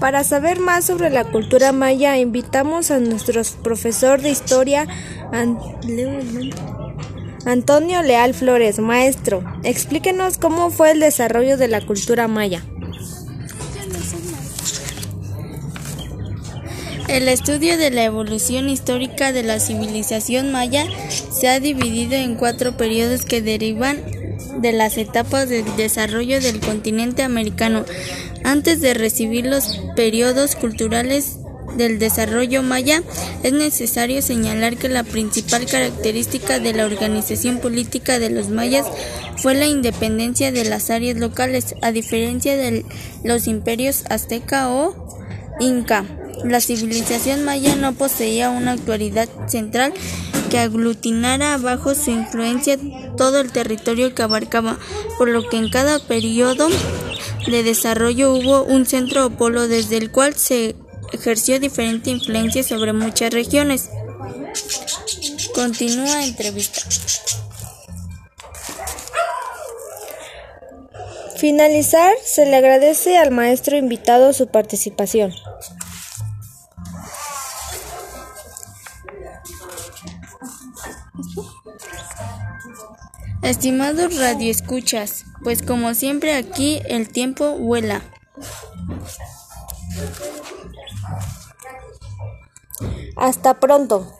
Para saber más sobre la cultura maya, invitamos a nuestro profesor de historia, Antonio Leal Flores. Maestro, explíquenos cómo fue el desarrollo de la cultura maya. El estudio de la evolución histórica de la civilización maya se ha dividido en cuatro periodos que derivan de las etapas del desarrollo del continente americano. Antes de recibir los periodos culturales del desarrollo maya, es necesario señalar que la principal característica de la organización política de los mayas fue la independencia de las áreas locales, a diferencia de los imperios azteca o inca. La civilización maya no poseía una autoridad central que aglutinara bajo su influencia todo el territorio que abarcaba, por lo que en cada periodo de desarrollo hubo un centro o polo desde el cual se ejerció diferente influencia sobre muchas regiones. Continúa entrevista. Finalizar, se le agradece al maestro invitado su participación. Estimados radioescuchas, pues como siempre aquí el tiempo vuela. Hasta pronto.